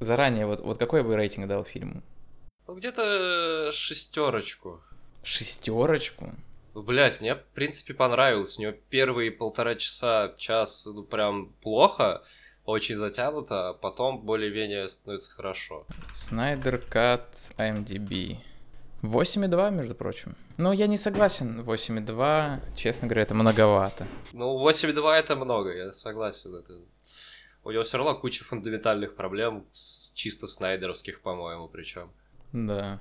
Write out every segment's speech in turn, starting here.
заранее, вот, вот какой бы рейтинг дал фильму? Ну, где-то шестерочку. Шестерочку? Ну, блять, мне, в принципе, понравилось. У нее первые полтора часа, час, ну, прям плохо, очень затянуто, а потом более-менее становится хорошо. Снайдер Кат IMDb. 8,2, между прочим. Но я не согласен, 8,2, честно говоря, это многовато. Ну, 8,2 это много, я согласен. Это... У него все равно куча фундаментальных проблем, чисто снайдеровских, по-моему, причем. Да.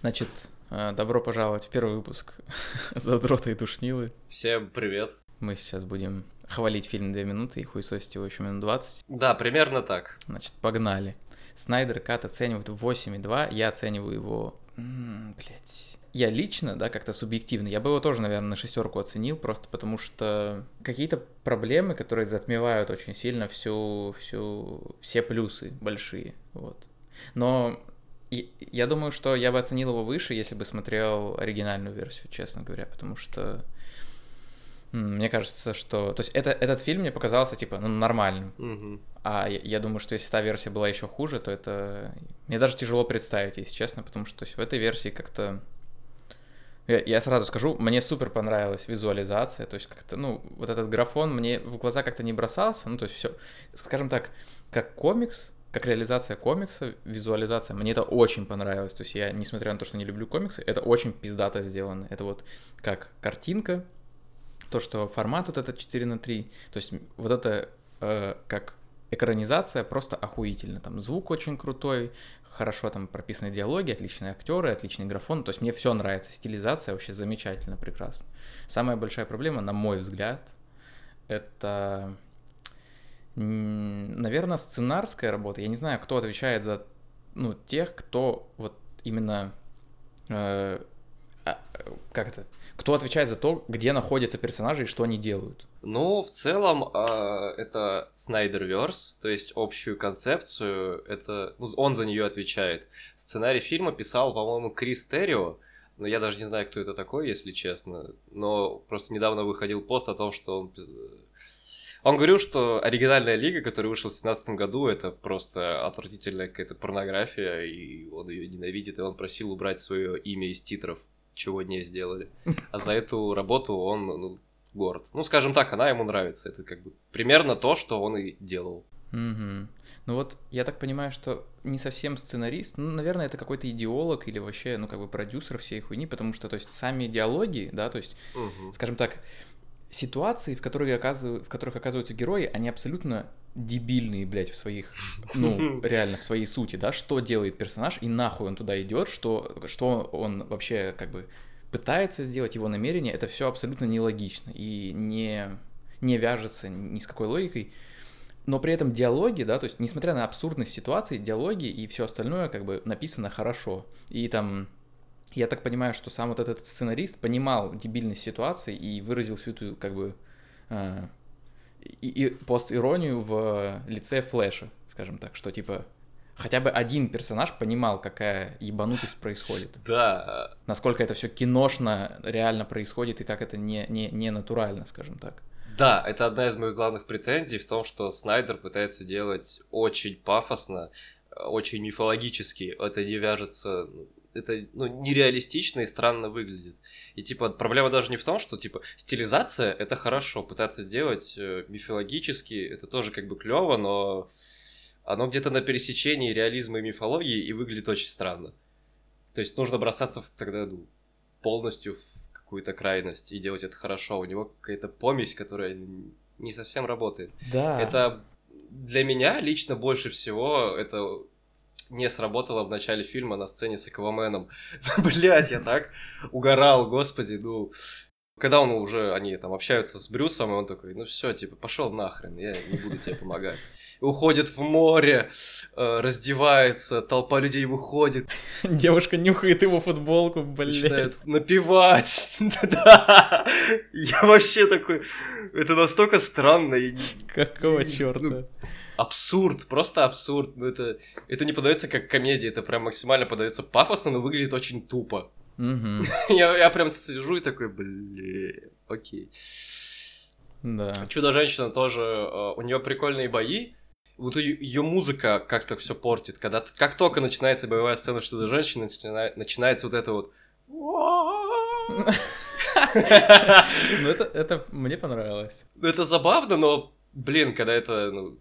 Значит, э, добро пожаловать в первый выпуск Задрота и Душнилы. Всем привет. Мы сейчас будем хвалить фильм 2 минуты и хуесосить его еще минут 20. Да, примерно так. Значит, погнали. Снайдер Кат оценивает 8,2, я оцениваю его... Блять. Я лично, да, как-то субъективно, я бы его тоже, наверное, на шестерку оценил, просто потому что какие-то проблемы, которые затмевают очень сильно всю, всю, все плюсы большие, вот. Но я думаю, что я бы оценил его выше, если бы смотрел оригинальную версию, честно говоря, потому что мне кажется, что... То есть это, этот фильм мне показался, типа, ну, нормальным. Угу. А я, я думаю, что если та версия была еще хуже, то это... Мне даже тяжело представить, если честно, потому что то есть, в этой версии как-то... Я, сразу скажу, мне супер понравилась визуализация, то есть как-то, ну, вот этот графон мне в глаза как-то не бросался, ну, то есть все, скажем так, как комикс, как реализация комикса, визуализация, мне это очень понравилось. То есть я, несмотря на то, что не люблю комиксы, это очень пиздато сделано. Это вот как картинка, то, что формат вот этот 4 на 3, то есть вот это э, как экранизация просто охуительно. Там звук очень крутой, хорошо там прописаны диалоги, отличные актеры, отличный графон. То есть мне все нравится, стилизация вообще замечательно, прекрасно. Самая большая проблема, на мой взгляд, это наверное, сценарская работа. Я не знаю, кто отвечает за ну, тех, кто вот именно э, как это? Кто отвечает за то, где находятся персонажи и что они делают? Ну, в целом, э, это Снайдерверс, то есть общую концепцию, это ну, он за нее отвечает. Сценарий фильма писал, по-моему, Крис Террио, но я даже не знаю, кто это такой, если честно. Но просто недавно выходил пост о том, что он он говорил, что оригинальная лига, которая вышла в 2017 году, это просто отвратительная какая-то порнография, и он ее ненавидит, и он просил убрать свое имя из титров, чего не сделали. А за эту работу он ну, горд. Ну, скажем так, она ему нравится. Это как бы примерно то, что он и делал. Угу. Ну вот, я так понимаю, что не совсем сценарист, ну, наверное, это какой-то идеолог или вообще, ну, как бы продюсер всей хуйни, потому что, то есть, сами диалоги, да, то есть, угу. скажем так, ситуации, в, которые оказыв... в которых оказываются герои, они абсолютно дебильные, блядь, в своих, ну, реально, в своей сути, да, что делает персонаж и нахуй он туда идет, что, что он вообще, как бы, пытается сделать, его намерение, это все абсолютно нелогично и не, не вяжется ни с какой логикой. Но при этом диалоги, да, то есть, несмотря на абсурдность ситуации, диалоги и все остальное, как бы, написано хорошо. И там я так понимаю, что сам вот этот сценарист понимал дебильность ситуации и выразил всю эту, как бы, э, и, и пост-иронию в лице Флэша, скажем так, что, типа, хотя бы один персонаж понимал, какая ебанутость происходит. Да. Насколько это все киношно реально происходит и как это не, не, не натурально, скажем так. Да, это одна из моих главных претензий в том, что Снайдер пытается делать очень пафосно, очень мифологически. Это не вяжется это ну, нереалистично и странно выглядит. И типа проблема даже не в том, что типа стилизация это хорошо, пытаться делать э, мифологически это тоже как бы клево, но оно где-то на пересечении реализма и мифологии и выглядит очень странно. То есть нужно бросаться тогда ну, полностью в какую-то крайность и делать это хорошо. У него какая-то помесь, которая не совсем работает. Да. Это для меня лично больше всего это не сработало в начале фильма на сцене с Акваменом. Блять, я так угорал, господи, ну... Когда он уже, они там общаются с Брюсом, и он такой, ну все, типа, пошел нахрен, я не буду тебе помогать. Уходит в море, э, раздевается, толпа людей выходит. Девушка нюхает его футболку, блядь. Начинает напевать. Да. Я вообще такой... Это настолько странно. Какого черта? Абсурд, просто абсурд. Ну, это, это не подается как комедия, это прям максимально подается пафосно, но выглядит очень тупо. Угу. я, я прям сижу и такой, блин, окей. Да. Чудо-женщина тоже, э, у нее прикольные бои, вот ее музыка как-то все портит. Когда как только начинается боевая сцена что-то женщина, начинается вот это вот. Ну, это, это мне понравилось. Ну, это забавно, но, блин, когда это, ну,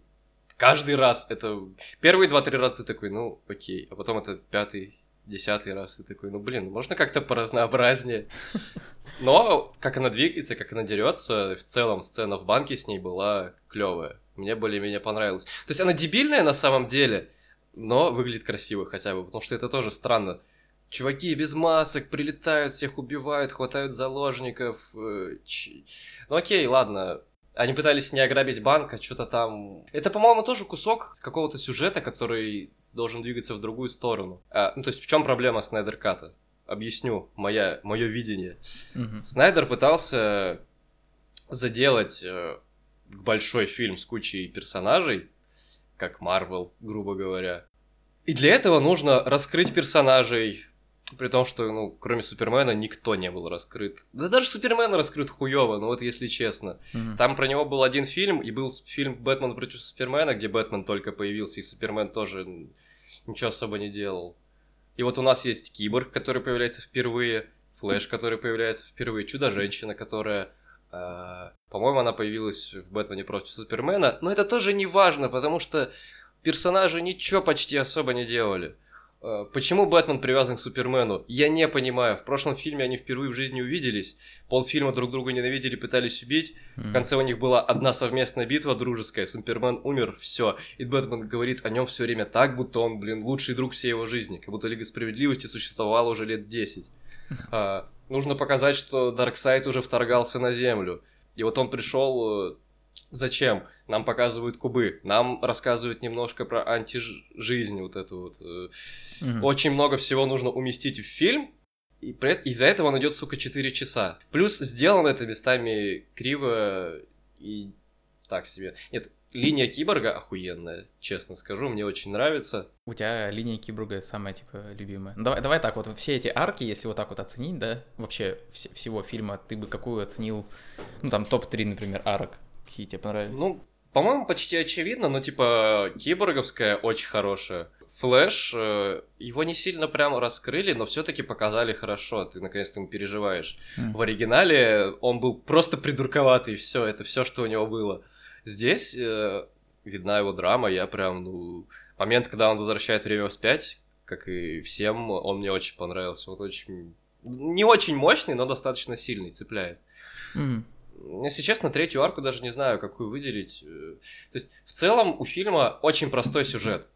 каждый раз, это... Первые два-три раза ты такой, ну, окей, а потом это пятый, десятый раз, и такой, ну, блин, можно как-то поразнообразнее. Но как она двигается, как она дерется, в целом сцена в банке с ней была клевая. Мне более-менее понравилось. То есть она дебильная на самом деле, но выглядит красиво хотя бы, потому что это тоже странно. Чуваки без масок прилетают, всех убивают, хватают заложников. Э, ну окей, ладно. Они пытались не ограбить банк, а что-то там... Это, по-моему, тоже кусок какого-то сюжета, который должен двигаться в другую сторону. А, ну, то есть в чем проблема Снайдер Ката? Объясню моя, мое видение. Угу. Снайдер пытался заделать э, большой фильм с кучей персонажей, как Марвел, грубо говоря. И для этого нужно раскрыть персонажей, при том, что, ну, кроме Супермена, никто не был раскрыт. Да даже Супермен раскрыт хуёво, ну вот если честно. Mm-hmm. Там про него был один фильм, и был фильм «Бэтмен против Супермена», где Бэтмен только появился, и Супермен тоже ничего особо не делал. И вот у нас есть Киборг, который появляется впервые, Флэш, который появляется впервые, Чудо-женщина, которая... Э, по-моему, она появилась в «Бэтмене против Супермена», но это тоже не важно, потому что персонажи ничего почти особо не делали. Э, почему Бэтмен привязан к Супермену? Я не понимаю. В прошлом фильме они впервые в жизни увиделись. Полфильма друг друга ненавидели, пытались убить. Mm-hmm. В конце у них была одна совместная битва дружеская. Супермен умер, все. И Бэтмен говорит о нем все время так, будто он, блин, лучший друг всей его жизни. Как будто Лига Справедливости существовала уже лет 10. А, нужно показать, что Дарксайд уже вторгался на Землю. И вот он пришел э, Зачем? Нам показывают кубы, нам рассказывают немножко про антижизнь вот эту вот. Mm-hmm. Очень много всего нужно уместить в фильм, и из-за этого он идет, сука, 4 часа. Плюс сделано это местами криво и так себе. Нет, линия киборга охуенная, честно скажу, мне очень нравится. У тебя линия киборга самая, типа, любимая. Давай, давай так, вот все эти арки, если вот так вот оценить, да, вообще вс- всего фильма, ты бы какую оценил, ну, там, топ-3, например, арок? Какие тебе понравились? Ну, по-моему, почти очевидно, но типа киборговская очень хорошая. Флэш, э, его не сильно прямо раскрыли, но все-таки показали хорошо. Ты наконец-то ему переживаешь. Mm. В оригинале он был просто придурковатый, все, это все, что у него было. Здесь э, видна его драма, я прям, ну, момент, когда он возвращает время вспять, как и всем, он мне очень понравился. Вот очень не очень мощный, но достаточно сильный, цепляет. Mm. Если честно, третью арку даже не знаю, какую выделить. Э, то есть, в целом, у фильма очень простой сюжет.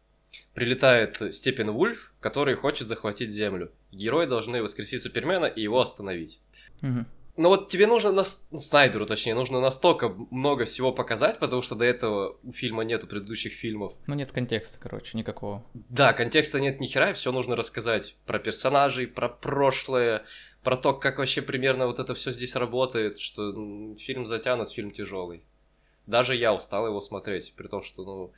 Прилетает Степен Вульф, который хочет захватить Землю. Герои должны воскресить Супермена и его остановить. Угу. Но вот тебе нужно, на... ну, Снайдеру точнее, нужно настолько много всего показать, потому что до этого у фильма нету предыдущих фильмов. Ну нет контекста, короче, никакого. Да, контекста нет ни хера, все нужно рассказать про персонажей, про прошлое, про то, как вообще примерно вот это все здесь работает, что фильм затянут, фильм тяжелый. Даже я устал его смотреть, при том, что, ну,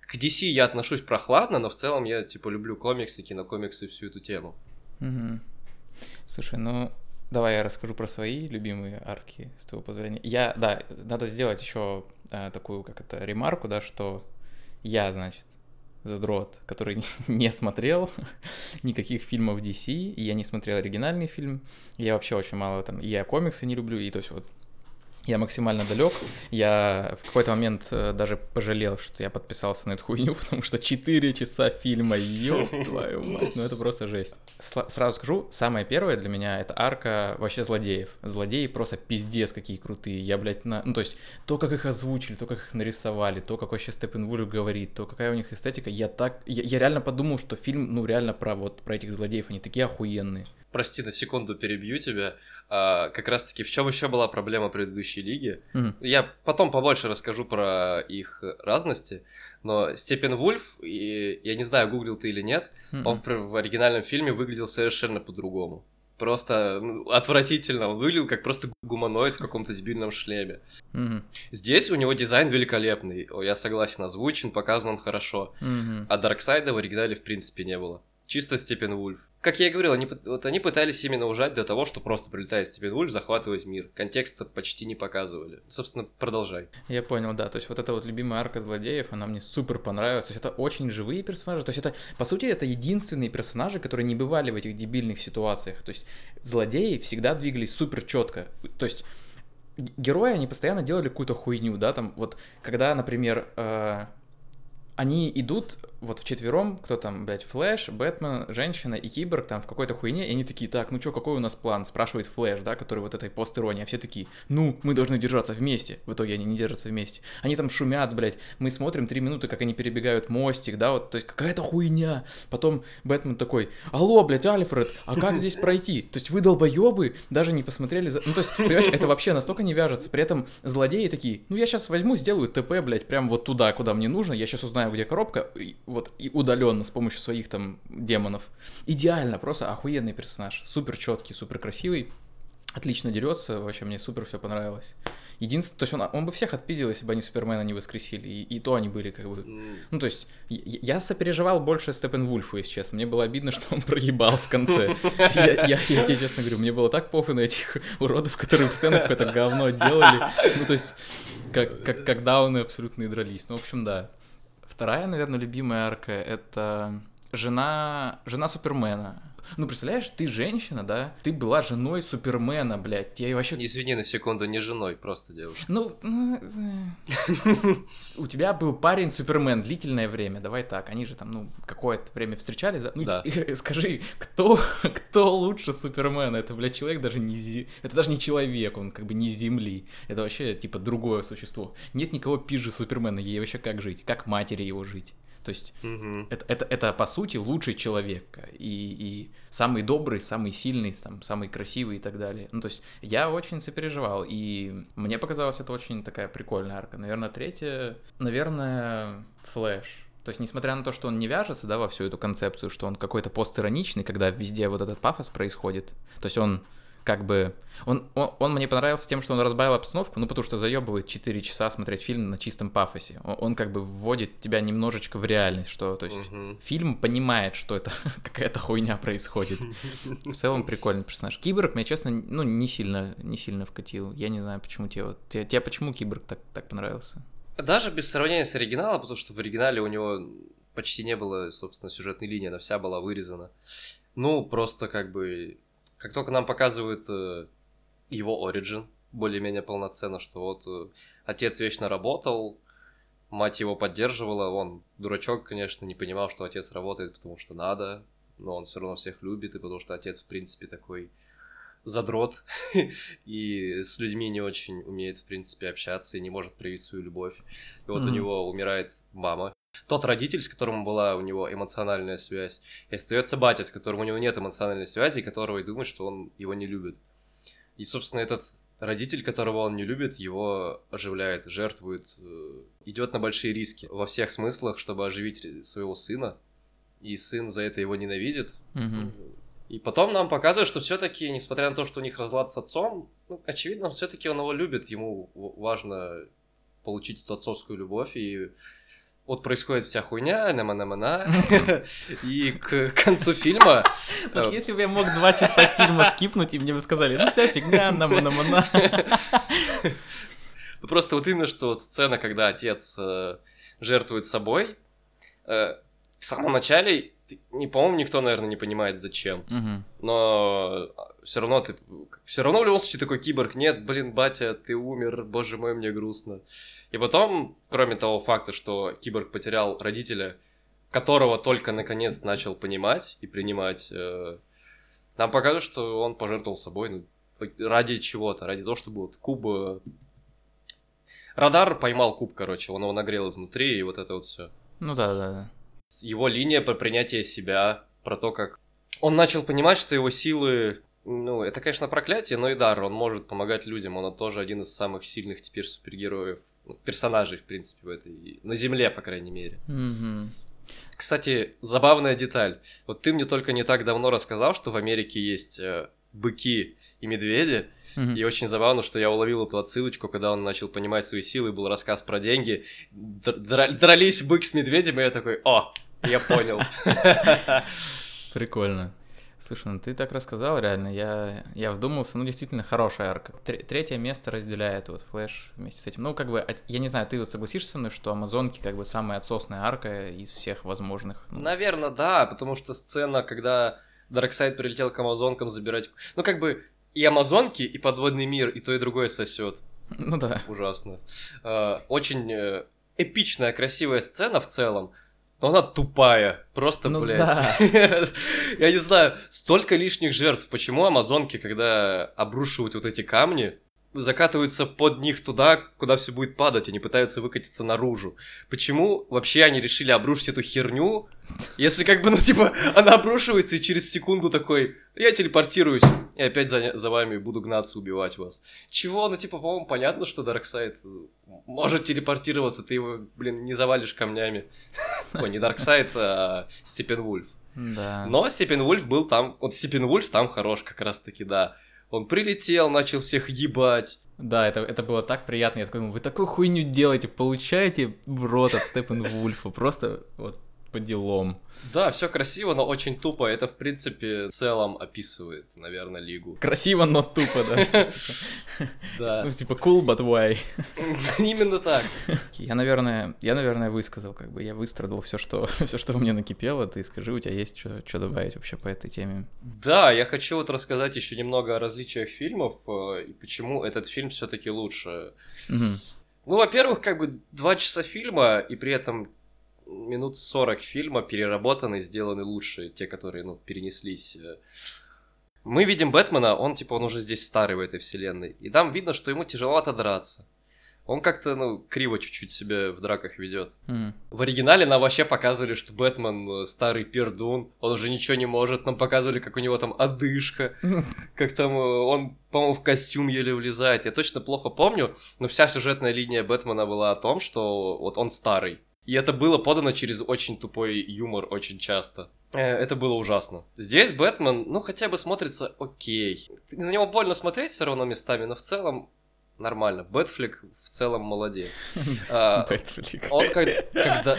к DC я отношусь прохладно, но в целом я, типа, люблю комиксы, кинокомиксы, всю эту тему. Угу. Слушай, ну, давай я расскажу про свои любимые арки, с твоего позволения. Я, да, надо сделать еще э, такую, как это, ремарку, да, что я, значит, задрот, который не смотрел никаких фильмов DC, и я не смотрел оригинальный фильм, я вообще очень мало там, и я комиксы не люблю, и то есть вот я максимально далек. Я в какой-то момент э, даже пожалел, что я подписался на эту хуйню, потому что 4 часа фильма, ёб твою мать, ну это просто жесть. С- сразу скажу, самое первое для меня это арка вообще злодеев. Злодеи просто пиздец какие крутые. Я, блядь, на... ну то есть то, как их озвучили, то, как их нарисовали, то, как вообще Степенвульф говорит, то, какая у них эстетика, я так... Я, я реально подумал, что фильм, ну реально про вот, про этих злодеев, они такие охуенные прости, на секунду перебью тебя. А, как раз-таки в чем еще была проблема предыдущей лиги? Mm-hmm. Я потом побольше расскажу про их разности, но Степен Вульф, и, я не знаю, гуглил ты или нет, mm-hmm. он в, в оригинальном фильме выглядел совершенно по-другому. Просто ну, отвратительно. Он выглядел как просто гуманоид в каком-то дебильном шлеме. Mm-hmm. Здесь у него дизайн великолепный. Я согласен, озвучен, показан он хорошо. Mm-hmm. А Дарксайда в оригинале в принципе не было. Чисто Степен Вульф. Как я и говорил, они, вот они пытались именно ужать до того, что просто прилетает Степен Вульф, захватывать мир. Контекста почти не показывали. Собственно, продолжай. Я понял, да. То есть вот эта вот любимая арка злодеев, она мне супер понравилась. То есть это очень живые персонажи. То есть это, по сути, это единственные персонажи, которые не бывали в этих дебильных ситуациях. То есть злодеи всегда двигались супер четко. То есть герои, они постоянно делали какую-то хуйню, да, там, вот, когда, например, э, они идут вот вчетвером, кто там, блядь, Флэш, Бэтмен, женщина и Киборг там в какой-то хуйне, и они такие, так, ну чё, какой у нас план? Спрашивает Флэш, да, который вот этой пост-иронии, а все такие, ну, мы должны держаться вместе. В итоге они не держатся вместе. Они там шумят, блядь, мы смотрим три минуты, как они перебегают мостик, да, вот, то есть какая-то хуйня. Потом Бэтмен такой, алло, блядь, Альфред, а как здесь пройти? То есть вы долбоебы даже не посмотрели за... Ну, то есть, понимаешь, это вообще настолько не вяжется. При этом злодеи такие, ну, я сейчас возьму, сделаю ТП, блядь, прям вот туда, куда мне нужно, я сейчас узнаю, где коробка, вот, и удаленно с помощью своих там демонов. Идеально, просто охуенный персонаж, супер четкий, супер красивый. Отлично дерется, вообще мне супер все понравилось. Единственное, то есть он, он бы всех отпиздил, если бы они Супермена не воскресили, и, и то они были как бы... Ну, то есть, я, я сопереживал больше Степен Вульфу, если честно. Мне было обидно, что он проебал в конце. Я, я, я тебе честно говорю, мне было так пофиг на этих уродов, которые в сценах какое-то говно делали. Ну, то есть, как, как, как дауны абсолютно дрались. Ну, в общем, да. Вторая, наверное, любимая арка — это жена, жена Супермена. Ну, представляешь, ты женщина, да? Ты была женой Супермена, блядь. Я вообще... Извини на секунду, не женой, просто девушка. Ну, ну у тебя был парень Супермен длительное время, давай так. Они же там, ну, какое-то время встречались. Ну, да. скажи, кто, кто лучше Супермена? Это, блядь, человек даже не... Это даже не человек, он как бы не Земли. Это вообще, типа, другое существо. Нет никого пизже Супермена, ей вообще как жить? Как матери его жить? То есть угу. это, это, это по сути лучший человек и, и самый добрый, самый сильный, там, самый красивый и так далее. Ну, то есть я очень сопереживал, и мне показалось это очень такая прикольная арка. Наверное, третья, наверное, Флэш. То есть, несмотря на то, что он не вяжется, да, во всю эту концепцию, что он какой-то постироничный, когда везде вот этот пафос происходит, то есть он как бы... Он, он, он мне понравился тем, что он разбавил обстановку, ну, потому что заебывает 4 часа смотреть фильм на чистом пафосе. Он, он как бы вводит тебя немножечко в реальность, что, то есть, угу. фильм понимает, что это какая-то хуйня происходит. В целом прикольный персонаж. Киборг мне, честно, ну, не сильно, не сильно вкатил. Я не знаю, почему тебе вот... Тебе, тебе почему Киборг так, так понравился? Даже без сравнения с оригиналом, потому что в оригинале у него почти не было, собственно, сюжетной линии, она вся была вырезана. Ну, просто как бы как только нам показывают э, его оригин, более-менее полноценно, что вот э, отец вечно работал, мать его поддерживала, он дурачок, конечно, не понимал, что отец работает, потому что надо, но он все равно всех любит, и потому что отец, в принципе, такой задрот, и с людьми не очень умеет, в принципе, общаться, и не может проявить свою любовь. И вот mm-hmm. у него умирает мама, тот родитель, с которым была у него эмоциональная связь, и остается батя, с которым у него нет эмоциональной связи, и которого и думает, что он его не любит. И, собственно, этот родитель, которого он не любит, его оживляет, жертвует, э, идет на большие риски во всех смыслах, чтобы оживить своего сына. И сын за это его ненавидит. Угу. И потом нам показывают, что все-таки, несмотря на то, что у них разлад с отцом, ну, очевидно, все-таки он его любит, ему важно получить эту отцовскую любовь и вот происходит вся хуйня, на на на и к концу фильма... Вот э, если бы я мог два часа фильма скипнуть, и мне бы сказали, ну вся фигня, на на на просто вот именно, что вот сцена, когда отец э, жертвует собой, э, в самом начале не по-моему, никто, наверное, не понимает, зачем. Угу. Но все равно ты... Все равно в любом случае такой киборг. Нет, блин, батя, ты умер, боже мой, мне грустно. И потом, кроме того факта, что киборг потерял родителя, которого только наконец начал понимать и принимать, э, нам покажут, что он пожертвовал собой ну, ради чего-то, ради того, чтобы вот куб... Э, радар поймал куб, короче, он его нагрел изнутри, и вот это вот все. Ну да, да, да его линия про принятие себя, про то, как он начал понимать, что его силы, ну, это, конечно, проклятие, но и дар, он может помогать людям, он тоже один из самых сильных теперь супергероев, ну, персонажей, в принципе, в этой, на Земле, по крайней мере. Mm-hmm. Кстати, забавная деталь. Вот ты мне только не так давно рассказал, что в Америке есть э, быки и медведи, Mm-hmm. И очень забавно, что я уловил эту отсылочку, когда он начал понимать свои силы, был рассказ про деньги, дрались бык с медведем, и я такой, о, я понял. Прикольно. Слушай, ну ты так рассказал, реально, я, я вдумался, ну действительно хорошая арка. Третье место разделяет вот Флэш вместе с этим. Ну как бы, я не знаю, ты вот согласишься со мной, что Амазонки как бы самая отсосная арка из всех возможных? Ну... Наверное, да, потому что сцена, когда Дарксайд прилетел к Амазонкам забирать... Ну как бы и Амазонки, и Подводный мир, и то, и другое сосет. Ну да. Ужасно. А, очень э, эпичная, красивая сцена в целом, но она тупая. Просто, ну, блядь. Да. Я не знаю, столько лишних жертв. Почему амазонки, когда обрушивают вот эти камни, закатываются под них туда, куда все будет падать, они пытаются выкатиться наружу. Почему вообще они решили обрушить эту херню, если как бы, ну, типа, она обрушивается и через секунду такой, я телепортируюсь и опять за, за вами буду гнаться, убивать вас. Чего? Ну, типа, по-моему, понятно, что Дарксайд может телепортироваться, ты его, блин, не завалишь камнями. Ой, не Дарксайд, а Степенвульф. Да. Но Степенвульф был там, вот Степенвульф там хорош как раз-таки, да. Он прилетел, начал всех ебать. Да, это, это было так приятно. Я такой, вы такую хуйню делаете, получаете в рот от Степен Вульфа. Просто вот по делам. Да, все красиво, но очень тупо. Это, в принципе, в целом описывает, наверное, лигу. Красиво, но тупо, да. Да. Ну, типа, cool, but why? Именно так. Я, наверное, я, наверное, высказал, как бы, я выстрадал все, что, все, что у меня накипело. Ты скажи, у тебя есть что добавить вообще по этой теме? Да, я хочу вот рассказать еще немного о различиях фильмов э, и почему этот фильм все-таки лучше. Ну, во-первых, как бы два часа фильма, и при этом минут 40 фильма переработаны, сделаны лучше, те, которые, ну, перенеслись. Э. Мы видим Бэтмена, он, типа, он уже здесь старый в этой вселенной, и там видно, что ему тяжеловато драться. Он как-то, ну, криво чуть-чуть себя в драках ведет. Mm. В оригинале нам вообще показывали, что Бэтмен э, старый пердун, он уже ничего не может. Нам показывали, как у него там одышка, как там э, он, по-моему, в костюм еле влезает. Я точно плохо помню, но вся сюжетная линия Бэтмена была о том, что вот он старый. И это было подано через очень тупой юмор очень часто. Э, это было ужасно. Здесь Бэтмен, ну, хотя бы смотрится окей. На него больно смотреть все равно местами, но в целом нормально. Бэтфлик в целом молодец. А, Бэтфлик. Он когда...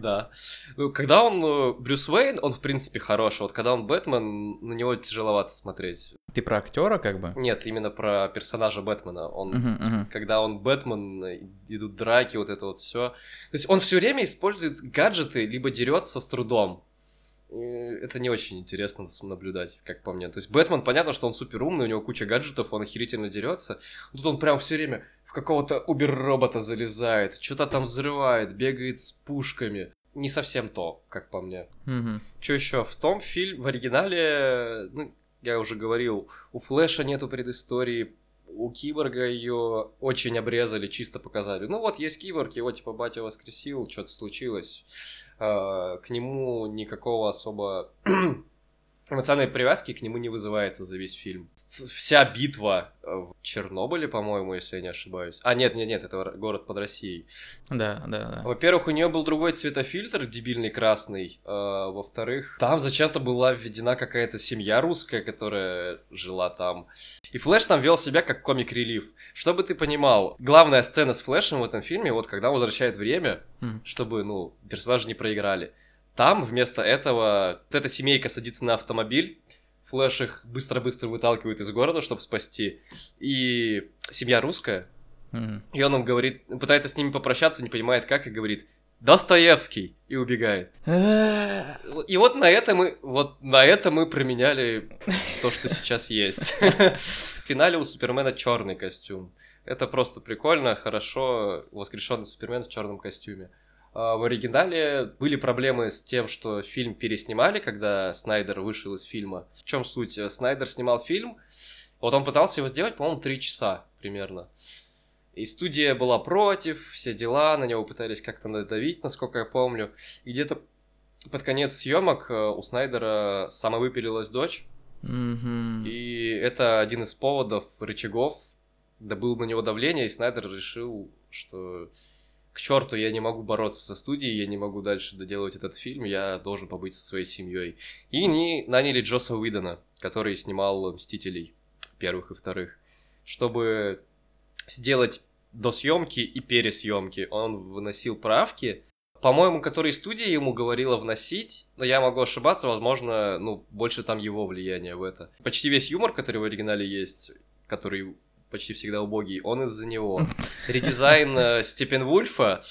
Да. Ну, когда он э, Брюс Уэйн, он в принципе хороший. Вот когда он Бэтмен, на него тяжеловато смотреть. Ты про актера как бы? Нет, именно про персонажа Бэтмена. Он, uh-huh, uh-huh. когда он Бэтмен, идут драки, вот это вот все. То есть он все время использует гаджеты, либо дерется с трудом. Это не очень интересно наблюдать, как по мне. То есть Бэтмен, понятно, что он супер умный, у него куча гаджетов, он охерительно дерется. Тут он прям все время в какого-то убер-робота залезает, что-то там взрывает, бегает с пушками. Не совсем то, как по мне. Угу. Что еще? В том фильме, в оригинале, ну, я уже говорил, у Флэша нету предыстории, у Киборга ее очень обрезали, чисто показали. Ну вот есть Киборг, его типа батя воскресил, что-то случилось. А, к нему никакого особо эмоциональной привязки к нему не вызывается за весь фильм. Вся битва э, в Чернобыле, по-моему, если я не ошибаюсь. А, нет, нет, нет, это город под Россией. Да, да, да. Во-первых, у нее был другой цветофильтр, дебильный красный. А, во-вторых, там зачем-то была введена какая-то семья русская, которая жила там. И Флэш там вел себя как комик-релив. Чтобы ты понимал, главная сцена с Флэшем в этом фильме, вот когда он возвращает время, mm. чтобы, ну, персонажи не проиграли. Там вместо этого вот эта семейка садится на автомобиль, Флэш их быстро-быстро выталкивает из города, чтобы спасти. И семья русская. Mm-hmm. И он им говорит, пытается с ними попрощаться, не понимает как, и говорит, Достоевский, и убегает. и вот на это мы, вот на это мы променяли то, что сейчас есть. В финале у Супермена черный костюм. Это просто прикольно, хорошо, воскрешенный Супермен в черном костюме. А, в оригинале были проблемы с тем, что фильм переснимали, когда Снайдер вышел из фильма. В чем суть? Снайдер снимал фильм, вот он пытался его сделать, по-моему, три часа примерно. И студия была против, все дела, на него пытались как-то надавить, насколько я помню. И где-то под конец съемок э, у Снайдера самовыпилилась дочь. Mm-hmm. И это один из поводов, рычагов, добыл на него давление, и Снайдер решил, что к черту, я не могу бороться со студией, я не могу дальше доделывать этот фильм, я должен побыть со своей семьей. И они наняли Джоса Уидона, который снимал «Мстителей» первых и вторых, чтобы сделать до съемки и пересъемки. Он выносил правки, по-моему, который студия ему говорила вносить, но я могу ошибаться, возможно, ну, больше там его влияние в это. Почти весь юмор, который в оригинале есть, который почти всегда убогий, он из-за него. Редизайн э, Степенвульфа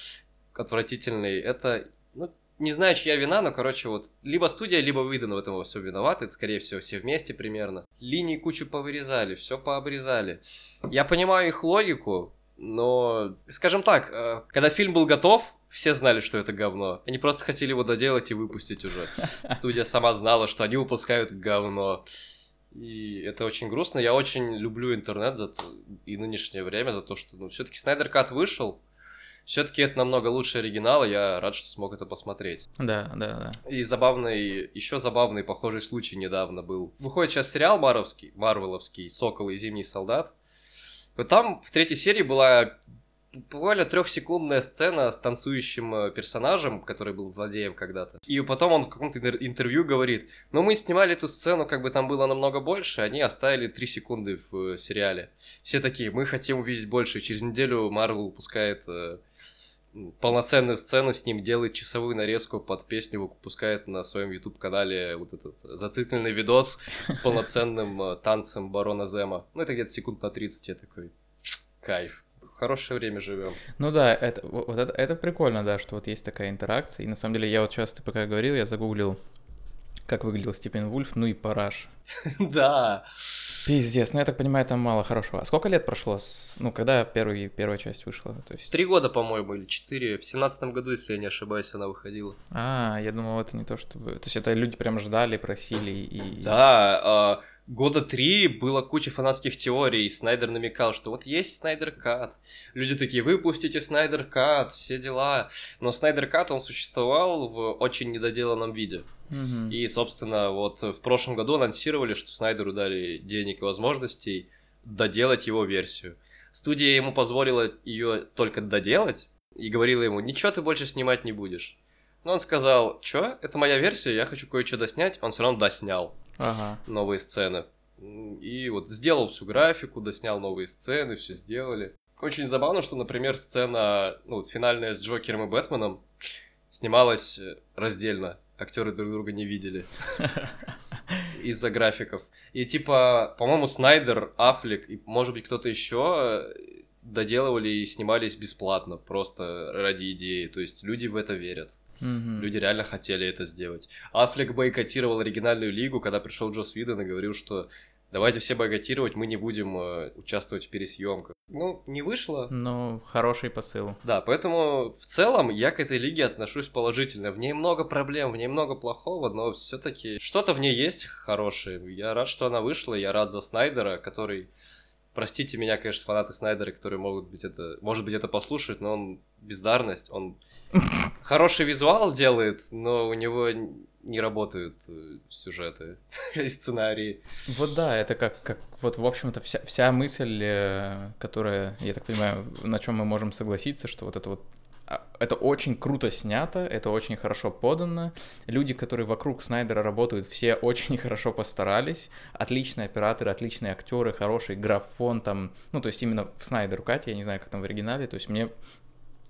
отвратительный, это, ну, не знаю, чья вина, но, короче, вот, либо студия, либо Виден в этом во всем виноваты, это, скорее всего, все вместе примерно. Линии кучу повырезали, все пообрезали. Я понимаю их логику, но, скажем так, э, когда фильм был готов, все знали, что это говно. Они просто хотели его доделать и выпустить уже. Студия сама знала, что они выпускают говно. И это очень грустно. Я очень люблю интернет за то, и нынешнее время за то, что ну, все-таки Снайдер Кат вышел. Все-таки это намного лучше оригинала. Я рад, что смог это посмотреть. Да, да, да. И забавный, еще забавный похожий случай недавно был. Выходит сейчас сериал Маровский, Марвеловский «Сокол и Зимний солдат». Вот там в третьей серии была буквально трехсекундная сцена с танцующим э, персонажем, который был злодеем когда-то. И потом он в каком-то интервью говорит, ну мы снимали эту сцену, как бы там было намного больше, они оставили три секунды в э, сериале. Все такие, мы хотим увидеть больше. Через неделю Марвел выпускает э, полноценную сцену с ним, делает часовую нарезку под песню, выпускает на своем YouTube-канале вот этот зацикленный видос с полноценным танцем Барона Зема. Ну, это где-то секунд на 30, я такой, кайф хорошее время живем. Ну да, это, вот это, это прикольно, да, что вот есть такая интеракция. И на самом деле я вот сейчас, ты пока говорил, я загуглил, как выглядел Степен Вульф, ну и Параш. Да. Пиздец, ну я так понимаю, там мало хорошего. А сколько лет прошло, с... ну когда первый, первая часть вышла? То есть... Три года, по-моему, или четыре. В семнадцатом году, если я не ошибаюсь, она выходила. А, я думал, это не то, чтобы... То есть это люди прям ждали, просили и... Да, а года три было куча фанатских теорий, и Снайдер намекал, что вот есть Снайдер Кат. Люди такие, выпустите Снайдер Кат, все дела. Но Снайдер Кат, он существовал в очень недоделанном виде. Mm-hmm. И, собственно, вот в прошлом году анонсировали, что Снайдеру дали денег и возможностей доделать его версию. Студия ему позволила ее только доделать и говорила ему, ничего ты больше снимать не будешь. Но он сказал, что, это моя версия, я хочу кое-что доснять. Он все равно доснял ага. новые сцены. И вот сделал всю графику, доснял новые сцены, все сделали. Очень забавно, что, например, сцена, ну, вот финальная с Джокером и Бэтменом снималась э, раздельно. Актеры друг друга не видели. Из-за графиков. И типа, по-моему, Снайдер, Аффлек и, может быть, кто-то еще э, доделывали и снимались бесплатно, просто ради идеи. То есть люди в это верят. Mm-hmm. Люди реально хотели это сделать. Аффлек бойкотировал оригинальную лигу, когда пришел Джос Виден и говорил, что давайте все бойкотировать, мы не будем э, участвовать в пересъемках. Ну, не вышло. Ну, хороший посыл. Да, поэтому в целом я к этой лиге отношусь положительно. В ней много проблем, в ней много плохого, но все-таки что-то в ней есть хорошее. Я рад, что она вышла, я рад за Снайдера, который Простите меня, конечно, фанаты Снайдера, которые могут быть это, может быть, это послушают, но он бездарность, он хороший визуал делает, но у него не работают э, сюжеты и сценарии. Вот да, это как, как вот, в общем-то, вся, вся мысль, э, которая, я так понимаю, на чем мы можем согласиться, что вот это вот а, это очень круто снято, это очень хорошо подано. Люди, которые вокруг Снайдера работают, все очень хорошо постарались. Отличные операторы, отличные актеры, хороший графон там. Ну, то есть именно в Снайдеру Кате, я не знаю, как там в оригинале. То есть мне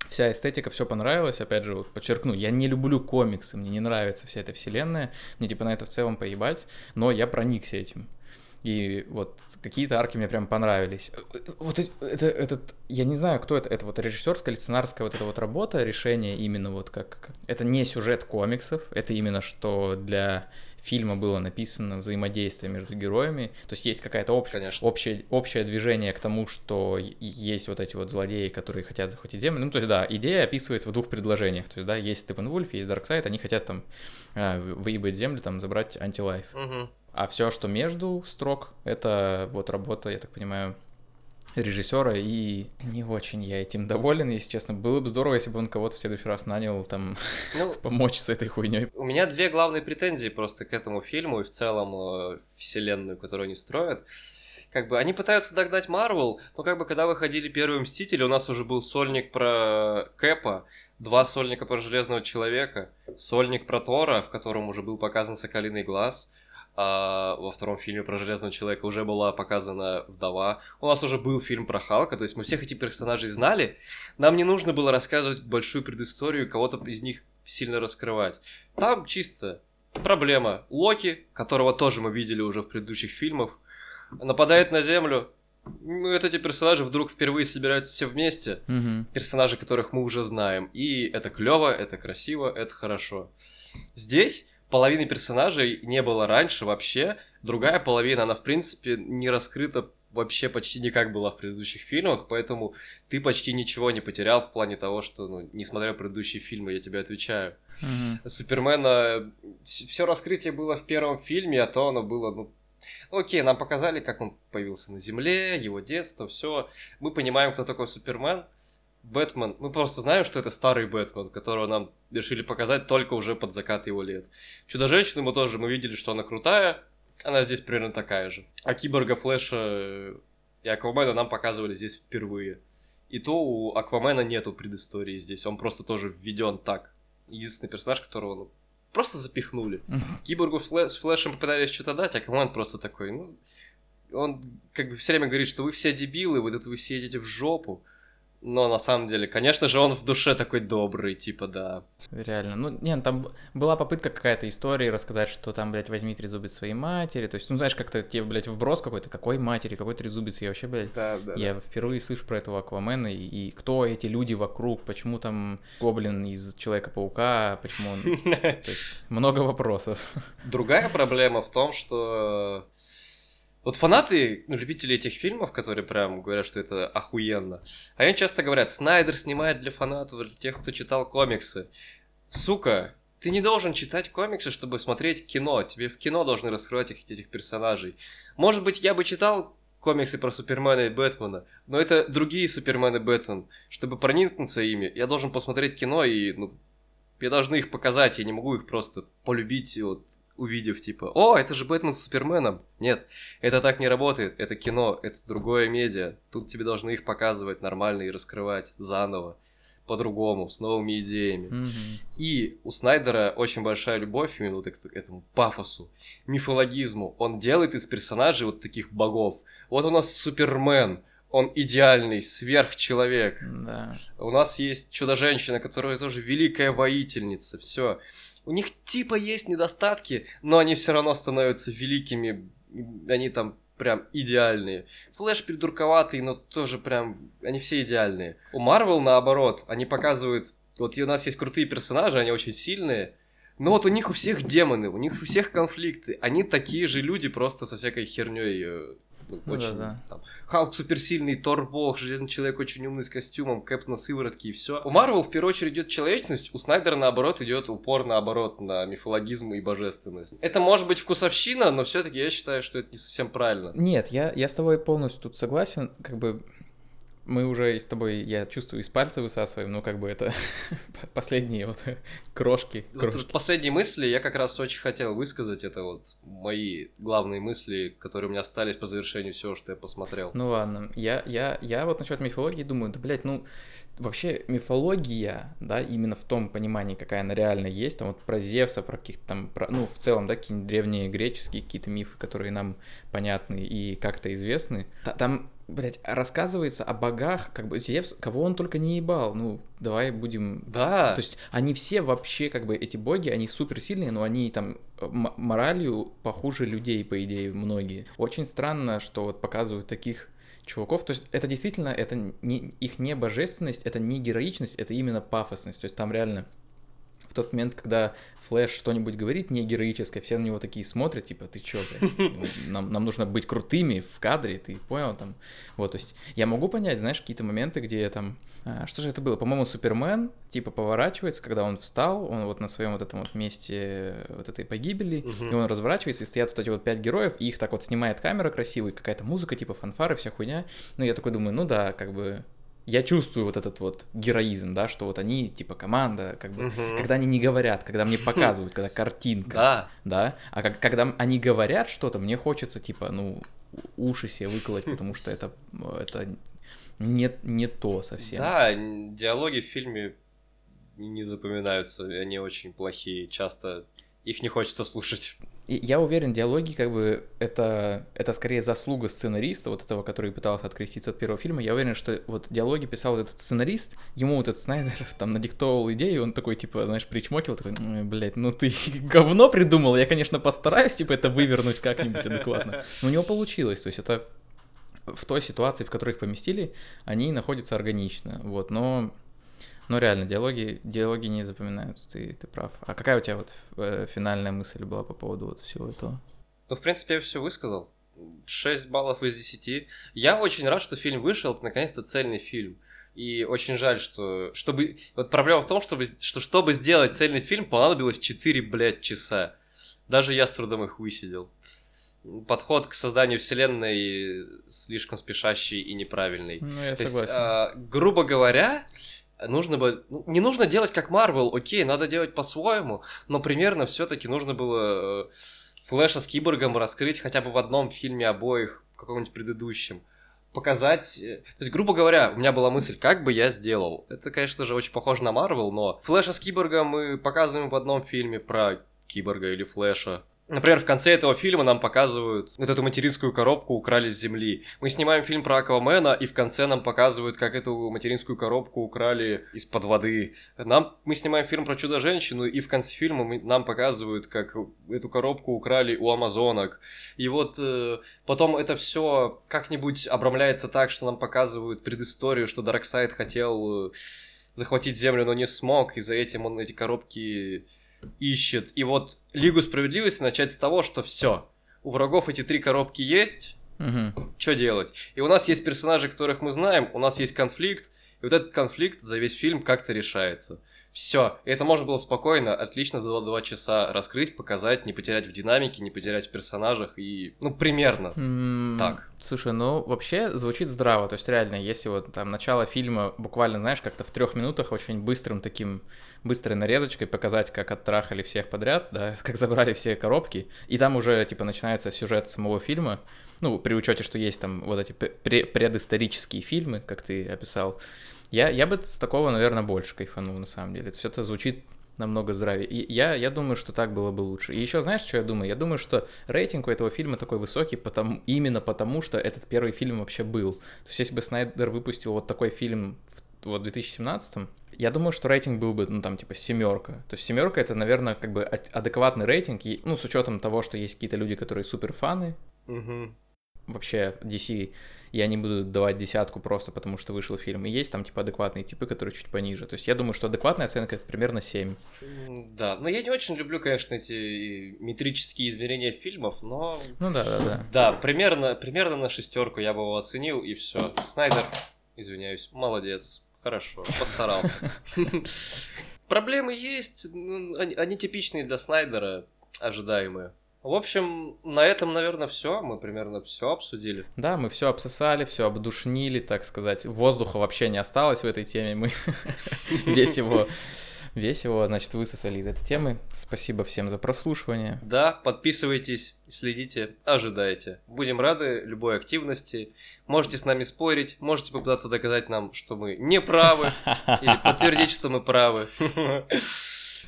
вся эстетика, все понравилось. Опять же, вот подчеркну, я не люблю комиксы, мне не нравится вся эта вселенная. Мне типа на это в целом поебать, но я проникся этим. И вот какие-то арки мне прям понравились. Вот это, этот, я не знаю, кто это, это вот режиссерская или сценарская вот эта вот работа, решение именно вот как, это не сюжет комиксов, это именно что для фильма было написано взаимодействие между героями, то есть есть какая-то об... общее, общее движение к тому, что есть вот эти вот злодеи, которые хотят захватить Землю, ну то есть да, идея описывается в двух предложениях, то есть да, есть Степен Вульф, есть Дарксайд, они хотят там э, выебать Землю, там забрать anti-life. Угу. А все, что между строк, это вот работа, я так понимаю, режиссера, и не очень я этим доволен, если честно. Было бы здорово, если бы он кого-то в следующий раз нанял там ну, помочь с этой хуйней. У меня две главные претензии просто к этому фильму и в целом э, вселенную, которую они строят. Как бы они пытаются догнать Марвел, но как бы когда выходили первые Мстители, у нас уже был сольник про Кэпа, два сольника про Железного Человека, сольник про Тора, в котором уже был показан Соколиный Глаз, а во втором фильме про Железного Человека уже была показана вдова. У нас уже был фильм про Халка, то есть мы всех этих персонажей знали. Нам не нужно было рассказывать большую предысторию, кого-то из них сильно раскрывать. Там чисто проблема. Локи, которого тоже мы видели уже в предыдущих фильмах, нападает на Землю, ну, вот эти персонажи вдруг впервые собираются все вместе, Мгм. персонажи, которых мы уже знаем, и это клево, это красиво, это хорошо. Здесь половины персонажей не было раньше вообще, другая половина, она в принципе не раскрыта вообще почти никак была в предыдущих фильмах, поэтому ты почти ничего не потерял в плане того, что, ну, несмотря на предыдущие фильмы, я тебе отвечаю. Мгм. Супермена, все раскрытие было в первом фильме, а то оно было, ну, ну, окей, нам показали, как он появился на Земле, его детство, все. Мы понимаем, кто такой Супермен. Бэтмен, мы просто знаем, что это старый Бэтмен, которого нам решили показать только уже под закат его лет. Чудо-женщину мы тоже, мы видели, что она крутая, она здесь примерно такая же. А Киборга, Флэша и Аквамена нам показывали здесь впервые. И то у Аквамена нету предыстории здесь, он просто тоже введен так. Единственный персонаж, которого ну, просто запихнули. Киборгу Флэ- с Флэшем попытались что-то дать, а Аквамен просто такой, ну... Он как бы все время говорит, что вы все дебилы, вы тут вы все идете в жопу. Но на самом деле, конечно же, он в душе такой добрый, типа, да. Реально. Ну, не, ну, там была попытка какая-то истории рассказать, что там, блядь, возьми трезубец своей матери. То есть, ну, знаешь, как-то тебе, блядь, вброс какой-то, какой матери, какой трезубец. Я вообще, блядь, Да, да. я впервые слышу про этого Аквамена, и, и кто эти люди вокруг, почему там Гоблин из Человека-паука, почему он... Много вопросов. Другая проблема в том, что вот фанаты, ну, любители этих фильмов, которые прям говорят, что это охуенно, они часто говорят, Снайдер снимает для фанатов, для тех, кто читал комиксы. Сука, ты не должен читать комиксы, чтобы смотреть кино. Тебе в кино должны раскрывать этих, этих персонажей. Может быть, я бы читал комиксы про Супермена и Бэтмена, но это другие Супермен и Бэтмен. Чтобы проникнуться ими, я должен посмотреть кино и, ну, я должны их показать, я не могу их просто полюбить, вот, увидев, типа, о, это же Бэтмен с Суперменом. Нет, это так не работает, это кино, это другое медиа. Тут тебе должны их показывать нормально и раскрывать заново, по-другому, с новыми идеями. Мгм. И у Снайдера очень большая любовь именно вот к этому пафосу, мифологизму. Он делает из персонажей вот таких богов. Вот у нас Супермен, он идеальный, сверхчеловек. Да. У нас есть Чудо-женщина, которая тоже великая воительница. Все. У них типа есть недостатки, но они все равно становятся великими. Они там прям идеальные. Флэш придурковатый, но тоже прям... Они все идеальные. У Марвел наоборот, они показывают... Вот у нас есть крутые персонажи, они очень сильные, но вот у них у всех демоны, у них у всех конфликты. Они такие же люди, просто со всякой херней. Ну, Ну очень, да-да. там, Халк суперсильный, Тор бог, Железный человек очень умный с костюмом, Кэп на сыворотке и все. У Марвел в первую очередь идет человечность, у Снайдера наоборот идет упор наоборот на мифологизм и божественность. Это может быть вкусовщина, но все-таки я считаю, что это не совсем правильно. Нет, я, я с тобой полностью тут согласен. Как бы мы уже и с тобой, я чувствую, из пальца высасываем, но как бы это последние вот крошки, Вот крошки. в последние мысли я как раз очень хотел высказать. Это вот мои главные мысли, которые у меня остались по завершению всего, что я посмотрел. Ну ладно, я, я, я вот насчет мифологии думаю, да, блядь, ну, вообще мифология, да, именно в том понимании, какая она реально есть, там вот про Зевса, про каких-то там, про, ну, в целом, да, какие-нибудь древние греческие какие-то мифы, которые нам понятны и как-то известны, та- там, блядь, рассказывается о богах, как бы Зевс, кого он только не ебал, ну, давай будем Да. то есть они все вообще, как бы, эти боги, они суперсильные, но они там м- моралью похуже людей, по идее, многие. Очень странно, что вот показывают таких чуваков. То есть это действительно, это не, их не божественность, это не героичность, это именно пафосность. То есть там реально в тот момент, когда Флэш что-нибудь говорит не героическое, все на него такие смотрят, типа, ты чё, блядь, нам, нам нужно быть крутыми в кадре, ты понял там? Вот, то есть я могу понять, знаешь, какие-то моменты, где там, а, что же это было? По-моему, Супермен, типа, поворачивается, когда он встал, он вот на своем вот этом вот месте вот этой погибели, Мгм. и он разворачивается, и стоят вот эти вот пять героев, и их так вот снимает камера красивая, какая-то музыка, типа фанфары, вся хуйня. Ну, я такой думаю, ну да, как бы я чувствую вот этот вот героизм, да, что вот они, типа, команда, как бы, Мгм. когда они не говорят, когда мне показывают, когда картинка, Да. да, а как, когда они говорят что-то, мне хочется, типа, ну, уши себе выколоть, потому что это, это не, не то совсем. Да, диалоги в фильме не запоминаются, они очень плохие. Часто их не хочется слушать. Я уверен, диалоги, как бы, это, это скорее заслуга сценариста, вот этого, который пытался откреститься от первого фильма. Я уверен, что вот диалоги писал этот сценарист, ему вот этот Снайдер там надиктовал идею, и он такой, типа, знаешь, причмокил, такой, блядь, ну ты говно придумал, я, конечно, постараюсь, типа, это вывернуть как-нибудь адекватно. Но у него получилось, то есть это в той ситуации, в которой их поместили, они находятся органично, вот, но но реально, диалоги, диалоги не запоминаются, ты, ты прав. А какая у тебя вот э, финальная мысль была по поводу вот всего этого? Ну, в принципе, я все высказал. 6 баллов из 10. Я очень рад, что фильм вышел, это наконец-то цельный фильм. И очень жаль, что... Чтобы... Вот проблема в том, чтобы, что чтобы сделать цельный фильм, понадобилось 4, блядь, часа. Даже я с трудом их высидел. Подход к созданию вселенной слишком спешащий и неправильный. Ну, я То согласен. есть, а, грубо говоря, нужно бы... ну, Не нужно делать как Марвел, окей, надо делать по-своему, но примерно все-таки нужно было э, Флэша с Киборгом раскрыть хотя бы в одном фильме обоих, каком-нибудь предыдущем. Показать... э, То есть, грубо говоря, у меня была мысль, как бы я сделал. Это, конечно же, очень похоже на Марвел, но Флэша с Киборгом мы показываем в одном фильме про Киборга или Флэша. Например, в конце этого фильма нам показывают вот эту материнскую коробку украли с земли. Мы снимаем фильм про Аквамена, и в конце нам показывают, как эту материнскую коробку украли из-под воды. Нам, мы снимаем фильм про Чудо-женщину, и в конце фильма мы- нам показывают, как эту коробку украли у амазонок. И вот э, потом это все как-нибудь обрамляется так, что нам показывают предысторию, что Дарксайд хотел э, захватить землю, но не смог, и за этим он эти коробки ищет. И вот Лигу Справедливости начать с того, что все, у врагов эти три коробки есть, Мгм. что делать? И у нас есть персонажи, которых мы знаем, у нас есть конфликт, и вот этот конфликт за весь фильм как-то решается. Все. И это можно было спокойно, отлично за два часа раскрыть, показать, не потерять в динамике, не потерять в персонажах и... Ну, примерно. Так. Слушай, ну вообще звучит здраво. То есть реально, если вот там начало фильма буквально, знаешь, как-то в трех минутах очень быстрым таким быстрой нарезочкой показать, как оттрахали всех подряд, да, как забрали все коробки, и там уже типа начинается сюжет самого фильма. Ну, при учете, что есть там вот эти пре- предысторические фильмы, как ты описал, я, я бы с такого, наверное, больше кайфанул на самом деле. То есть это звучит намного здравее. И я, я думаю, что так было бы лучше. И еще знаешь, что я думаю? Я думаю, что рейтинг у этого фильма такой высокий потому, именно потому, что этот первый фильм вообще был. То есть если бы Снайдер выпустил вот такой фильм в вот, 2017 я думаю, что рейтинг был бы, ну, там, типа, семерка. То есть семерка это, наверное, как бы адекватный рейтинг, и, ну, с учетом того, что есть какие-то люди, которые супер фаны Мгм. Вообще DC, и они будут давать десятку просто потому, что вышел фильм. И есть там, типа, адекватные типы, которые чуть пониже. То есть я думаю, что адекватная оценка это примерно 7. М, Да, но я не очень люблю, конечно, эти метрические измерения фильмов, но Ну да, да, да. Да, примерно, примерно на шестерку я бы его оценил, и все. Снайдер, извиняюсь, молодец, хорошо, постарался. Проблемы есть, они типичные для Снайдера, ожидаемые. В общем, на этом, наверное, все. Мы примерно все обсудили. Да, мы все обсосали, все обдушнили, так сказать. Воздуха вообще не осталось в этой теме. Мы весь его, весь его, значит, высосали из этой темы. Спасибо всем за прослушивание. Да, подписывайтесь, следите, ожидайте. Будем рады любой активности. Можете с нами спорить, можете попытаться доказать нам, что мы не правы, или подтвердить, что мы правы.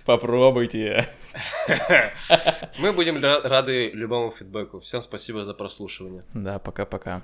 Попробуйте. Мы будем ра- рады любому фидбэку. Всем спасибо за прослушивание. Да, пока-пока.